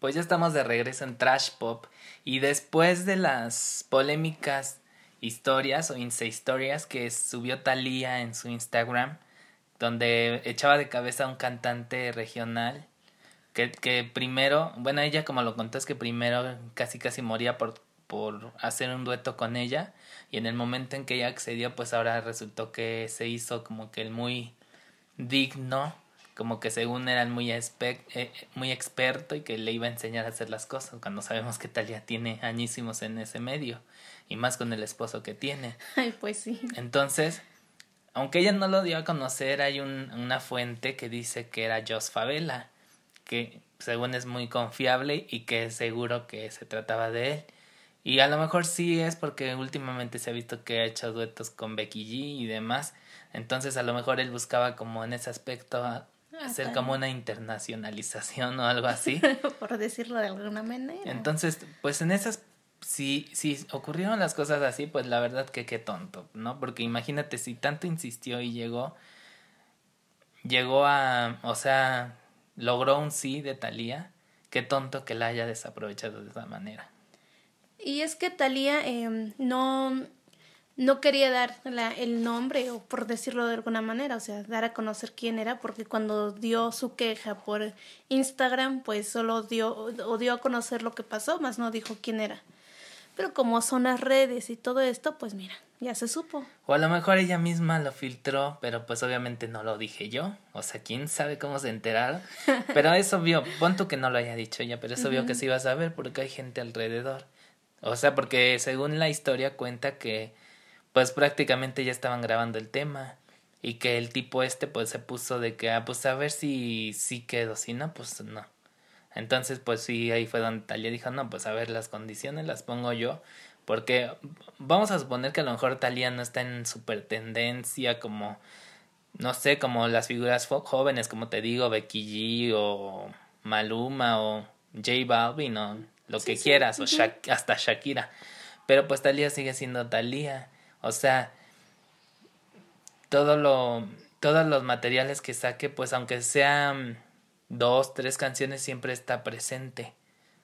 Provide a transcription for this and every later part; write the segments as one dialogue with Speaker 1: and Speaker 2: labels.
Speaker 1: Pues ya estamos de regreso en Trash Pop. Y después de las polémicas historias o insta historias que subió Thalía en su Instagram, donde echaba de cabeza a un cantante regional que, que primero, bueno, ella como lo contó es que primero casi casi moría por, por hacer un dueto con ella. Y en el momento en que ella accedió pues ahora resultó que se hizo como que el muy digno como que según eran muy, eh, muy experto y que le iba a enseñar a hacer las cosas, cuando sabemos que Talia tiene añísimos en ese medio, y más con el esposo que tiene.
Speaker 2: Ay, pues sí.
Speaker 1: Entonces, aunque ella no lo dio a conocer, hay un, una fuente que dice que era Jos Favela, que según es muy confiable y que es seguro que se trataba de él. Y a lo mejor sí es porque últimamente se ha visto que ha hecho duetos con Becky G y demás. Entonces a lo mejor él buscaba como en ese aspecto hacer como una internacionalización o algo así.
Speaker 2: Por decirlo de alguna manera.
Speaker 1: Entonces, pues en esas, si, si ocurrieron las cosas así, pues la verdad que qué tonto, ¿no? Porque imagínate si tanto insistió y llegó, llegó a, o sea, logró un sí de Talía, qué tonto que la haya desaprovechado de esa manera.
Speaker 2: Y es que Talía eh, no no quería dar la, el nombre, o por decirlo de alguna manera, o sea, dar a conocer quién era, porque cuando dio su queja por Instagram, pues solo dio, o dio a conocer lo que pasó, más no dijo quién era. Pero como son las redes y todo esto, pues mira, ya se supo.
Speaker 1: O a lo mejor ella misma lo filtró, pero pues obviamente no lo dije yo. O sea, quién sabe cómo se enteraron. Pero es obvio, pon tú que no lo haya dicho ella, pero es obvio que se iba a saber porque hay gente alrededor. O sea, porque según la historia cuenta que pues prácticamente ya estaban grabando el tema y que el tipo este pues se puso de que ah pues a ver si sí quedó si no pues no entonces pues sí ahí fue donde Talia dijo no pues a ver las condiciones las pongo yo porque vamos a suponer que a lo mejor Talia no está en super tendencia como no sé como las figuras jóvenes como te digo Becky G o Maluma o J Balvin o lo que quieras o hasta Shakira. Pero pues Talia sigue siendo Talia o sea, todo lo, todos los materiales que saque, pues aunque sean dos, tres canciones, siempre está presente.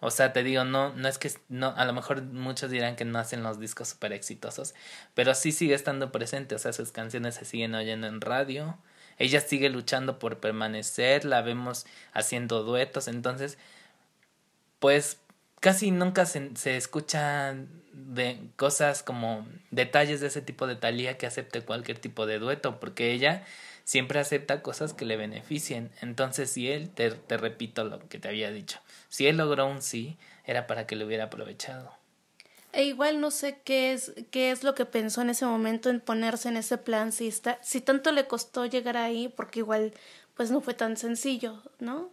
Speaker 1: O sea, te digo, no, no es que, no, a lo mejor muchos dirán que no hacen los discos súper exitosos, pero sí sigue estando presente, o sea, sus canciones se siguen oyendo en radio, ella sigue luchando por permanecer, la vemos haciendo duetos, entonces, pues casi nunca se, se escuchan de cosas como detalles de ese tipo de Talía que acepte cualquier tipo de dueto, porque ella siempre acepta cosas que le beneficien. Entonces, si él, te, te repito lo que te había dicho, si él logró un sí, era para que lo hubiera aprovechado.
Speaker 2: E igual no sé qué es, qué es lo que pensó en ese momento en ponerse en ese plan, si está, si tanto le costó llegar ahí, porque igual pues no fue tan sencillo, ¿no?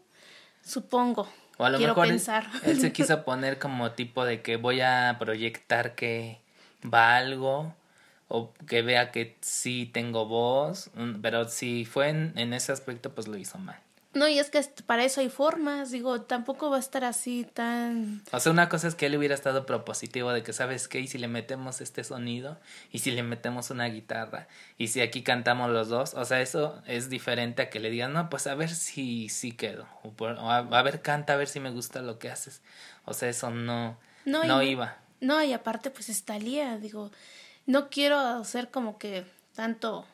Speaker 2: Supongo.
Speaker 1: O a lo mejor Él, se quiso poner como tipo de que voy a proyectar que va algo o que vea que sí tengo voz, pero si fue en, en ese aspecto pues lo hizo mal.
Speaker 2: No, y es que para eso hay formas, digo, tampoco va a estar así tan...
Speaker 1: O sea, una cosa es que él hubiera estado propositivo de que, ¿sabes qué? Y si le metemos este sonido, y si le metemos una guitarra, y si aquí cantamos los dos, o sea, eso es diferente a que le digan, no, pues a ver si sí quedo, o, a, ver, canta, a ver si me gusta lo que haces. O sea, eso no, no, iba.
Speaker 2: No, y aparte, pues está lía, digo, no quiero hacer como que tanto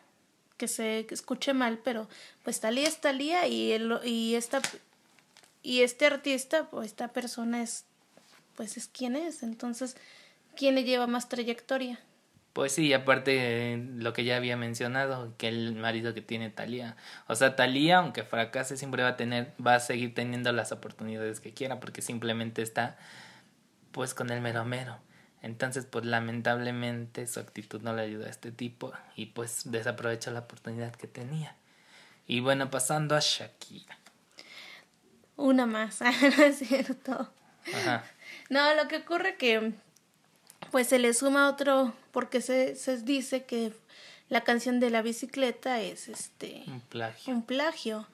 Speaker 2: que se escuche mal, pero pues Talía es Talía y, el, y, esta, y este artista o esta persona es, pues es quien es, entonces, ¿quién le lleva más trayectoria?
Speaker 1: Pues sí, aparte lo que ya había mencionado, que el marido que tiene Talía. O sea, Talía, aunque fracase, siempre va a tener, va a seguir teniendo las oportunidades que quiera, porque simplemente está pues con el mero mero. Entonces, pues lamentablemente su actitud no le ayudó a este tipo y pues desaprovechó la oportunidad que tenía. Y bueno, pasando a Shakira.
Speaker 2: Una más, no es cierto. Ajá. No, lo que ocurre que pues se le suma otro, porque se, se dice que la canción de la bicicleta es este
Speaker 1: un plagio.
Speaker 2: Un plagio.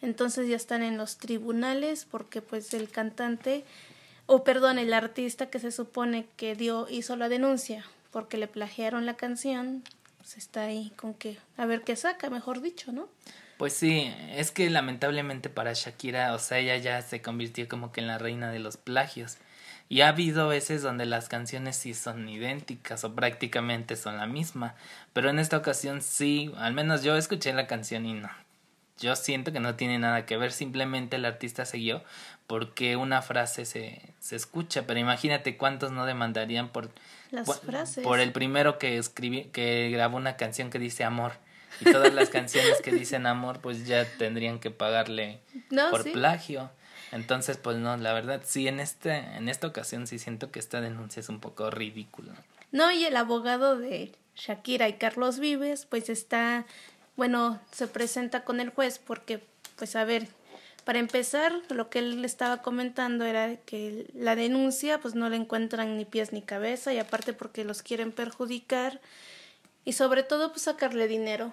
Speaker 2: Entonces ya están en los tribunales porque pues el cantante o perdón, el artista que se supone que dio hizo la denuncia porque le plagiaron la canción, pues está ahí con que a ver qué saca, mejor dicho, ¿no?
Speaker 1: Pues sí, es que lamentablemente para Shakira, o sea, ella ya se convirtió como que en la reina de los plagios. Y ha habido veces donde las canciones sí son idénticas o prácticamente son la misma. Pero en esta ocasión sí, al menos yo escuché la canción y no. Yo siento que no tiene nada que ver, simplemente el artista siguió porque una frase se, se escucha. Pero imagínate cuántos no demandarían por,
Speaker 2: las frases.
Speaker 1: por el primero que escribí, que grabó una canción que dice amor y todas las canciones que dicen amor, pues ya tendrían que pagarle por plagio. Entonces, pues no, la verdad, sí, en, este, en esta ocasión sí siento que esta denuncia es un poco ridícula.
Speaker 2: No, y el abogado de Shakira y Carlos Vives, pues está, bueno, se presenta con el juez porque, pues a ver, para empezar, lo que él estaba comentando era que la denuncia, pues no le encuentran ni pies ni cabeza, y aparte porque los quieren perjudicar, y sobre todo, pues sacarle dinero.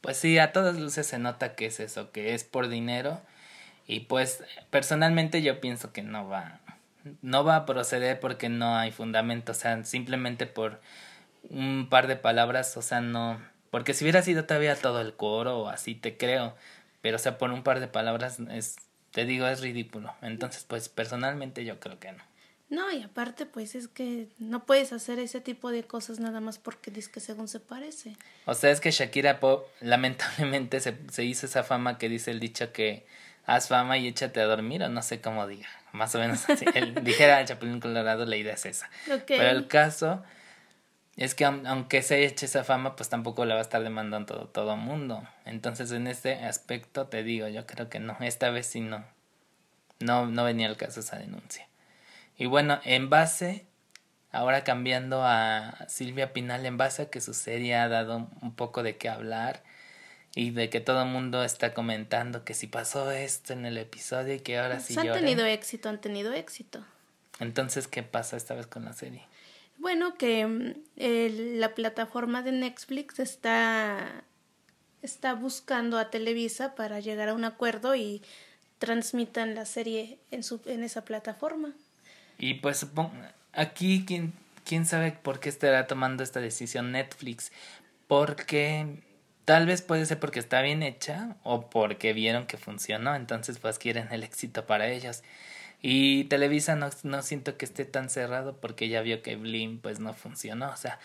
Speaker 1: Pues sí, a todas luces se nota que es eso, que es por dinero. Y pues personalmente yo pienso que no va, no va a proceder porque no hay fundamento, o sea, simplemente por un par de palabras, o sea, no, porque si hubiera sido todavía todo el coro o así, te creo, pero o sea, por un par de palabras es, te digo, es ridículo. Entonces, pues personalmente yo creo que no.
Speaker 2: No, y aparte, pues es que no puedes hacer ese tipo de cosas nada más porque dices que según se parece.
Speaker 1: O sea, es que Shakira Pop lamentablemente se, se hizo esa fama que dice el dicho que haz fama y échate a dormir, o no sé cómo diga. Más o menos así. el, dijera el Chapulín Colorado, la idea es esa. Pero el caso es que aunque se eche esa fama, pues tampoco la va a estar demandando todo, todo mundo. Entonces, en este aspecto te digo, yo creo que no. Esta vez sí no. No, no venía al caso esa denuncia. Y bueno, en base, ahora cambiando a Silvia Pinal, en base a que su serie ha dado un poco de qué hablar y de que todo el mundo está comentando que si pasó esto en el episodio y que ahora sí
Speaker 2: Han tenido éxito, han tenido éxito.
Speaker 1: Entonces, ¿qué pasa esta vez con la serie?
Speaker 2: Bueno, que mm, la plataforma de Netflix está, está buscando a Televisa para llegar a un acuerdo y transmitan la serie en, su, en esa plataforma.
Speaker 1: Y pues aquí, ¿quién, quién sabe por qué estará tomando esta decisión Netflix? Porque tal vez puede ser porque está bien hecha o porque vieron que funcionó, entonces pues quieren el éxito para ellos. Y Televisa no, no siento que esté tan cerrado porque ya vio que Blim pues no funcionó, o sea,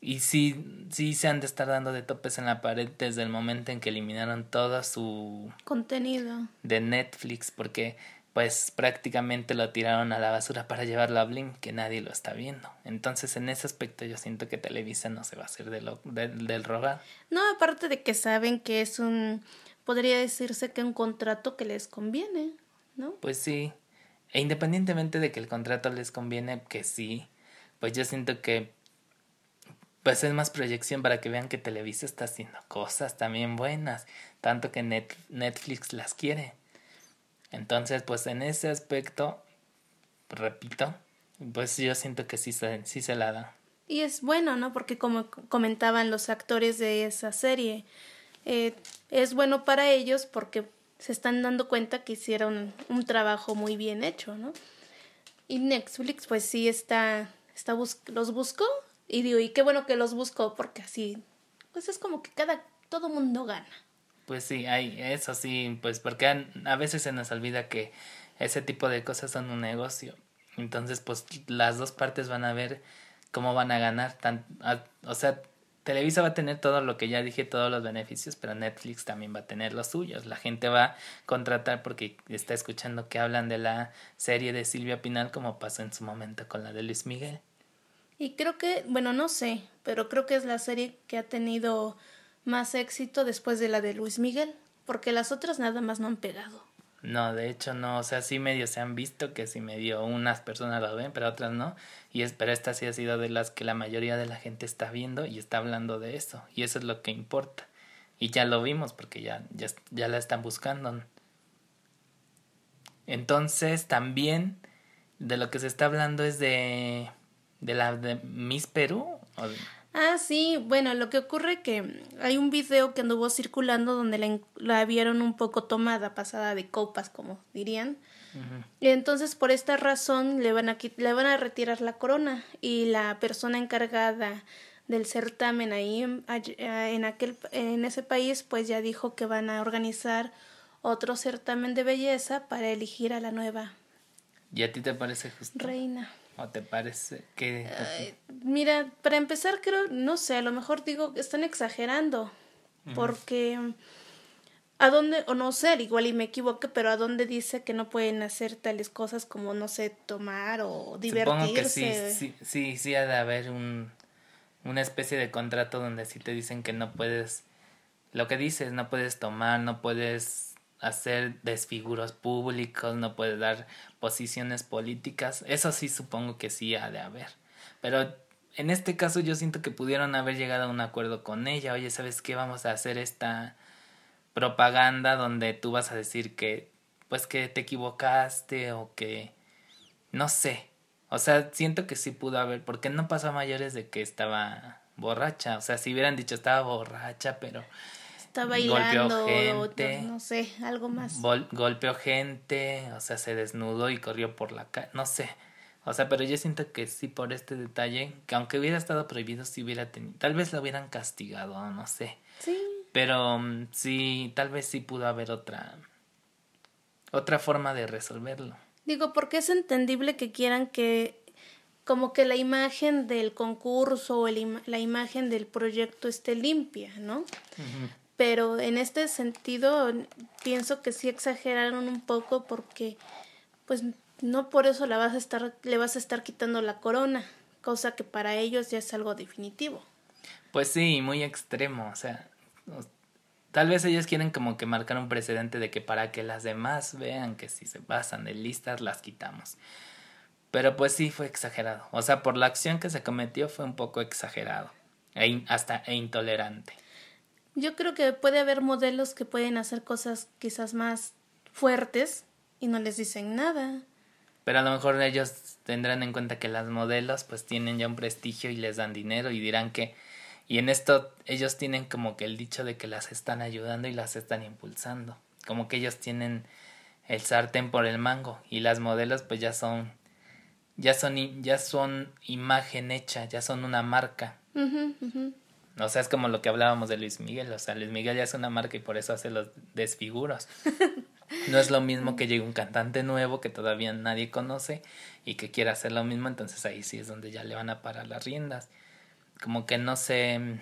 Speaker 1: y sí, sí se han de estar dando de topes en la pared desde el momento en que eliminaron todo su
Speaker 2: contenido
Speaker 1: de Netflix, porque pues prácticamente lo tiraron a la basura para llevarlo a Blim, que nadie lo está viendo. Entonces, en ese aspecto yo siento que Televisa no se va a hacer de lo, del rogar.
Speaker 2: No, aparte de que saben que es un, podría decirse que un contrato que les conviene, ¿no?
Speaker 1: Pues sí, e independientemente de que el contrato les conviene, que sí, pues yo siento que pues es más proyección para que vean que Televisa está haciendo cosas también buenas, tanto que Netflix las quiere. Entonces, pues en ese aspecto, repito, pues yo siento que sí se, sí se la da.
Speaker 2: Y es bueno, ¿no? Porque como comentaban los actores de esa serie, eh, es bueno para ellos porque se están dando cuenta que hicieron un trabajo muy bien hecho, ¿no? Y Netflix pues sí está, está los buscó y digo, y qué bueno que los buscó porque así, pues es como que cada, todo mundo gana.
Speaker 1: Pues sí, hay eso sí, pues porque a, veces se nos olvida que ese tipo de cosas son un negocio. Entonces, pues las dos partes van a ver cómo van a ganar. Tan, o sea, Televisa va a tener todo lo que ya dije, todos los beneficios, pero Netflix también va a tener los suyos. La gente va a contratar porque está escuchando que hablan de la serie de Silvia Pinal como pasó en su momento con la de Luis Miguel.
Speaker 2: Y creo que, bueno, no sé, pero creo que es la serie que ha tenido más éxito después de la de Luis Miguel, porque las otras nada más no han pegado.
Speaker 1: No, de hecho no, o sea, sí medio se han visto que sí medio unas personas lo ven, pero otras no, y es, pero esta sí ha sido de las que la mayoría de la gente está viendo y está hablando de eso, y eso es lo que importa. Y ya lo vimos porque ya, ya, ya la están buscando. Entonces también de lo que se está hablando es de, de la de Miss Perú.
Speaker 2: Ah, sí, bueno, lo que ocurre que hay un video que anduvo circulando donde la, la vieron un poco tomada, pasada de copas, como dirían. Y entonces por esta razón le van, a, le van a retirar la corona y la persona encargada del certamen ahí en aquel en ese país pues ya dijo que van a organizar otro certamen de belleza para elegir a la nueva
Speaker 1: ¿Y a ti te parece justo?
Speaker 2: Reina.
Speaker 1: ¿O te parece que...?
Speaker 2: mira, para empezar creo, no sé, a lo mejor digo que están exagerando, porque a dónde, o no sé, igual y me equivoqué, pero a dónde dice que no pueden hacer tales cosas como, no sé, tomar o divertirse. Supongo que
Speaker 1: sí, sí, sí, sí ha de haber un, una especie de contrato donde sí te dicen que no puedes, lo que dices, no puedes tomar, no puedes hacer desfiguros públicos, no puedes dar posiciones políticas, eso sí supongo que sí ha de haber. Pero en este caso yo siento que pudieron haber llegado a un acuerdo con ella, oye, ¿sabes qué? Vamos a hacer esta propaganda donde tú vas a decir que pues que te equivocaste o que no sé. O sea, siento que sí pudo haber, porque no pasó a mayores de que estaba borracha. O sea, si hubieran dicho estaba borracha, pero
Speaker 2: estaba bailando, gente, no, sé, algo más.
Speaker 1: golpeó gente, o sea, se desnudó y corrió por la calle, no sé. O sea, pero yo siento que sí por este detalle, que aunque hubiera estado prohibido, sí hubiera tenido, tal vez lo hubieran castigado, no sé. Sí. Pero mm, sí, tal vez sí pudo haber otra otra forma de resolverlo.
Speaker 2: Digo, porque es entendible que quieran que como que la imagen del concurso o la imagen del proyecto esté limpia, ¿no? Pero en este sentido pienso que sí exageraron un poco porque pues no por eso la vas a estar le vas a estar quitando la corona cosa que para ellos ya es algo definitivo.
Speaker 1: Pues sí muy extremo o sea tal vez ellos quieren como que marcar un precedente de que para que las demás vean que si se pasan de listas las quitamos. Pero pues sí fue exagerado o sea por la acción que se cometió fue un poco exagerado e hasta e intolerante
Speaker 2: yo creo que puede haber modelos que pueden hacer cosas quizás más fuertes y no les dicen nada.
Speaker 1: Pero a lo mejor ellos tendrán en cuenta que las modelos pues tienen ya un prestigio y les dan dinero y dirán que y en esto ellos tienen como que el dicho de que las están ayudando y las están impulsando. Como que ellos tienen el sartén por el mango y las modelos pues ya son ya son ya son imagen hecha, ya son una marca. O sea, es como lo que hablábamos de Luis Miguel. O sea, Luis Miguel ya es una marca y por eso hace los desfiguros. No es lo mismo que llegue un cantante nuevo que todavía nadie conoce y que quiera hacer lo mismo, entonces ahí sí es donde ya le van a parar las riendas. Como que no se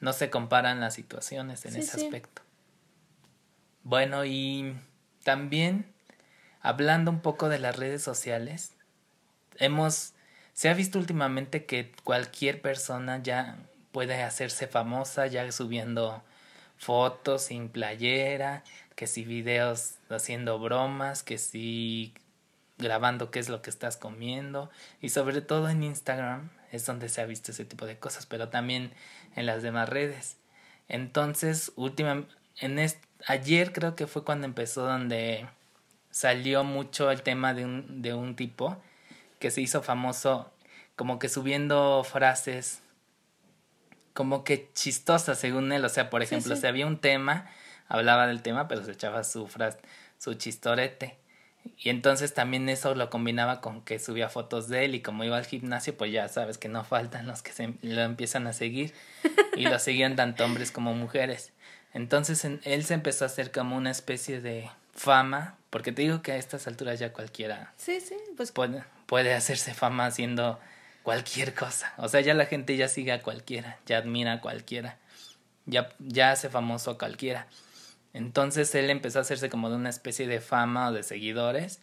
Speaker 1: no se comparan las situaciones en ese aspecto. Bueno, y también hablando un poco de las redes sociales, hemos se ha visto últimamente que cualquier persona ya puede hacerse famosa ya subiendo fotos sin playera, que si videos haciendo bromas, que si grabando qué es lo que estás comiendo y sobre todo en Instagram es donde se ha visto ese tipo de cosas, pero también en las demás redes. Entonces, última en ayer creo que fue cuando empezó donde salió mucho el tema de un de un tipo que se hizo famoso como que subiendo frases como que chistosa según él, o sea, por ejemplo, si había un tema, hablaba del tema, pero se echaba su frase, su chistorete. Y entonces también eso lo combinaba con que subía fotos de él y como iba al gimnasio, pues ya sabes que no faltan los que se, lo empiezan a seguir y lo seguían tanto hombres como mujeres. Entonces él se empezó a hacer como una especie de fama, porque te digo que a estas alturas ya cualquiera
Speaker 2: sí, sí, pues...
Speaker 1: puede, puede hacerse fama haciendo cualquier cosa. O sea, ya la gente ya sigue a cualquiera, ya admira a cualquiera, ya, ya hace famoso a cualquiera. Entonces él empezó a hacerse como de una especie de fama o de seguidores.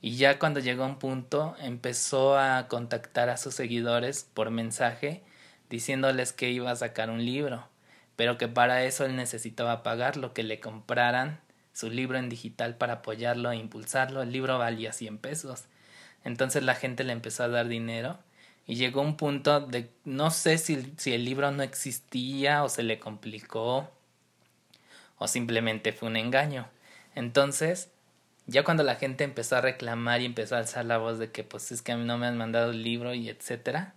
Speaker 1: Y ya cuando llegó a un punto empezó a contactar a sus seguidores por mensaje diciéndoles que iba a sacar un libro, pero que para eso él necesitaba pagar lo que le compraran su libro en digital para apoyarlo e impulsarlo. El libro valía 100 pesos. Entonces la gente le empezó a dar dinero y llegó un punto de no sé si, si el libro no existía o se le complicó o simplemente fue un engaño. Entonces, ya cuando la gente empezó a reclamar y empezó a alzar la voz de que pues es que a mí no me han mandado el libro y etcétera,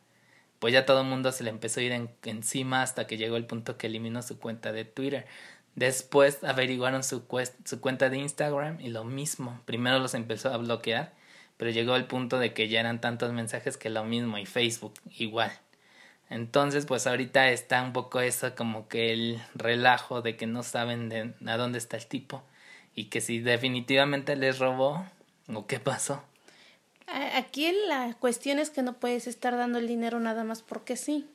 Speaker 1: pues ya todo el mundo se le empezó a ir encima hasta que llegó el punto que eliminó su cuenta de Twitter. Después averiguaron su, su cuenta de Instagram y lo mismo. Primero los empezó a bloquear pero llegó el punto de que ya eran tantos mensajes que lo mismo y Facebook igual. Entonces, pues ahorita está un poco eso como que el relajo de que no saben de a dónde está el tipo y que si definitivamente les robó o qué pasó.
Speaker 2: Aquí la cuestión es que no puedes estar dando el dinero nada más porque sí.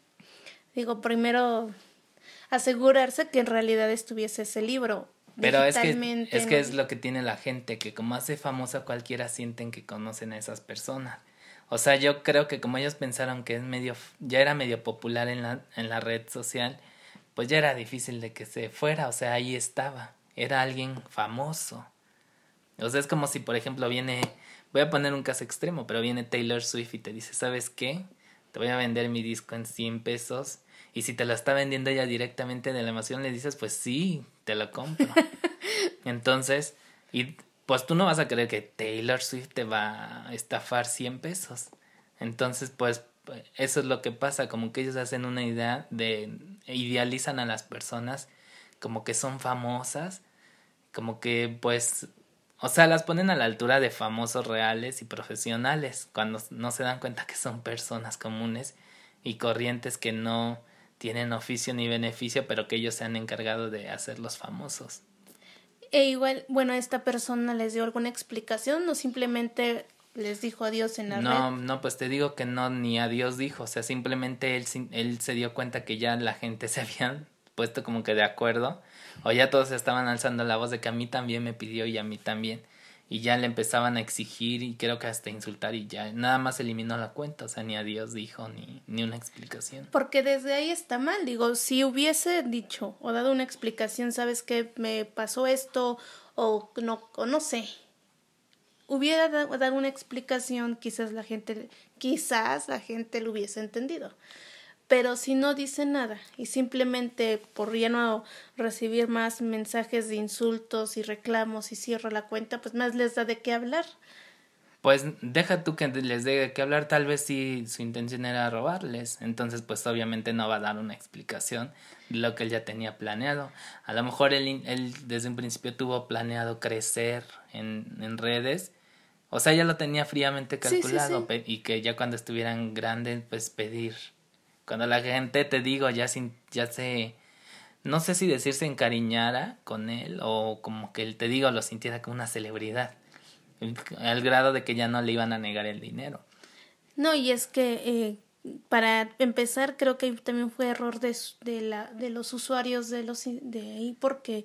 Speaker 2: Digo, primero asegurarse que en realidad estuviese ese libro.
Speaker 1: Pero es que, es que es lo que tiene la gente, que como hace famosa cualquiera sienten que conocen a esas personas. O sea, yo creo que como ellos pensaron que es medio, ya era medio popular en la, en la red social, pues ya era difícil de que se fuera, o sea, ahí estaba, era alguien famoso. O sea, es como si, por ejemplo, viene, voy a poner un caso extremo, pero viene Taylor Swift y te dice, ¿sabes qué? Te voy a vender mi disco en 100 pesos. Y si te lo está vendiendo ella directamente de la emoción, le dices, pues sí, te lo compro. Entonces, y pues tú no vas a creer que Taylor Swift te va a estafar 100 pesos. Entonces, pues eso es lo que pasa, como que ellos hacen una idea de idealizan a las personas como que son famosas, como que pues o sea, las ponen a la altura de famosos reales y profesionales, cuando no se dan cuenta que son personas comunes y corrientes que no tienen oficio ni beneficio, pero que ellos se han encargado de hacerlos famosos.
Speaker 2: E igual, bueno, esta persona les dio alguna explicación o simplemente les dijo adiós en la
Speaker 1: no, red. No, pues te digo que no, ni adiós dijo, o sea, simplemente él, él se dio cuenta que ya la gente se había puesto como que de acuerdo, o ya todos estaban alzando la voz de que a mí también me pidió y a mí también y ya le empezaban a exigir y creo que hasta insultar y ya nada más eliminó la cuenta, o sea, ni adiós dijo ni, ni una explicación.
Speaker 2: Porque desde ahí está mal, digo, si hubiese dicho o dado una explicación, sabes que me pasó esto o no, o no sé, hubiera dado una explicación, quizás la gente, quizás la gente lo hubiese entendido. Pero si no dice nada y simplemente por ya no recibir más mensajes de insultos y reclamos y cierra la cuenta, pues más les da de qué hablar.
Speaker 1: Pues deja tú que les dé de qué hablar, tal vez si su intención era robarles, entonces pues obviamente no va a dar una explicación de lo que él ya tenía planeado. A lo mejor él, él desde un principio tuvo planeado crecer en, en redes, o sea, ya lo tenía fríamente calculado y que ya cuando estuvieran grandes pues pedir cuando la gente, te digo, ya, sin, ya se... No sé si decir se encariñara con él o como que él, te digo, lo sintiera como una celebridad. Al grado de que ya no le iban a negar el dinero.
Speaker 2: No, y es que eh, para empezar creo que también fue error de, de, la, de los usuarios de, los, de ahí porque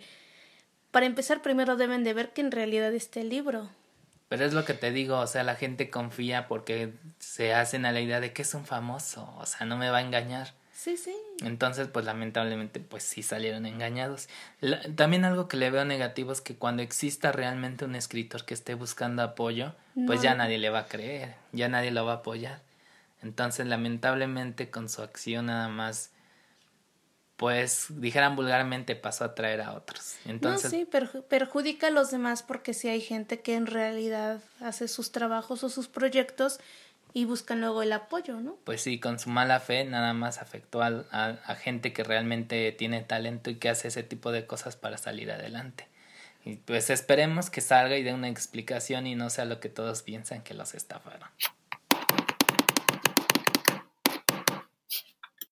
Speaker 2: para empezar primero deben de ver que en realidad está el libro.
Speaker 1: Pero es lo que te digo, o sea, la gente confía porque se hacen a la idea de que es un famoso, o sea, no me va a engañar.
Speaker 2: Sí, sí.
Speaker 1: Entonces, pues lamentablemente, pues sí salieron engañados. también algo que le veo negativo es que cuando exista realmente un escritor que esté buscando apoyo, pues ya nadie le va a creer, ya nadie lo va a apoyar. Entonces, lamentablemente, con su acción nada más pues dijeran vulgarmente pasó a traer a otros.
Speaker 2: Entonces, no, sí, perjudica a los demás porque si hay gente que en realidad hace sus trabajos o sus proyectos y buscan luego el apoyo, ¿no?
Speaker 1: Pues sí, con su mala fe nada más afectó a, a, gente que realmente tiene talento y que hace ese tipo de cosas para salir adelante. Y pues esperemos que salga y dé una explicación y no sea lo que todos piensan que los estafaron.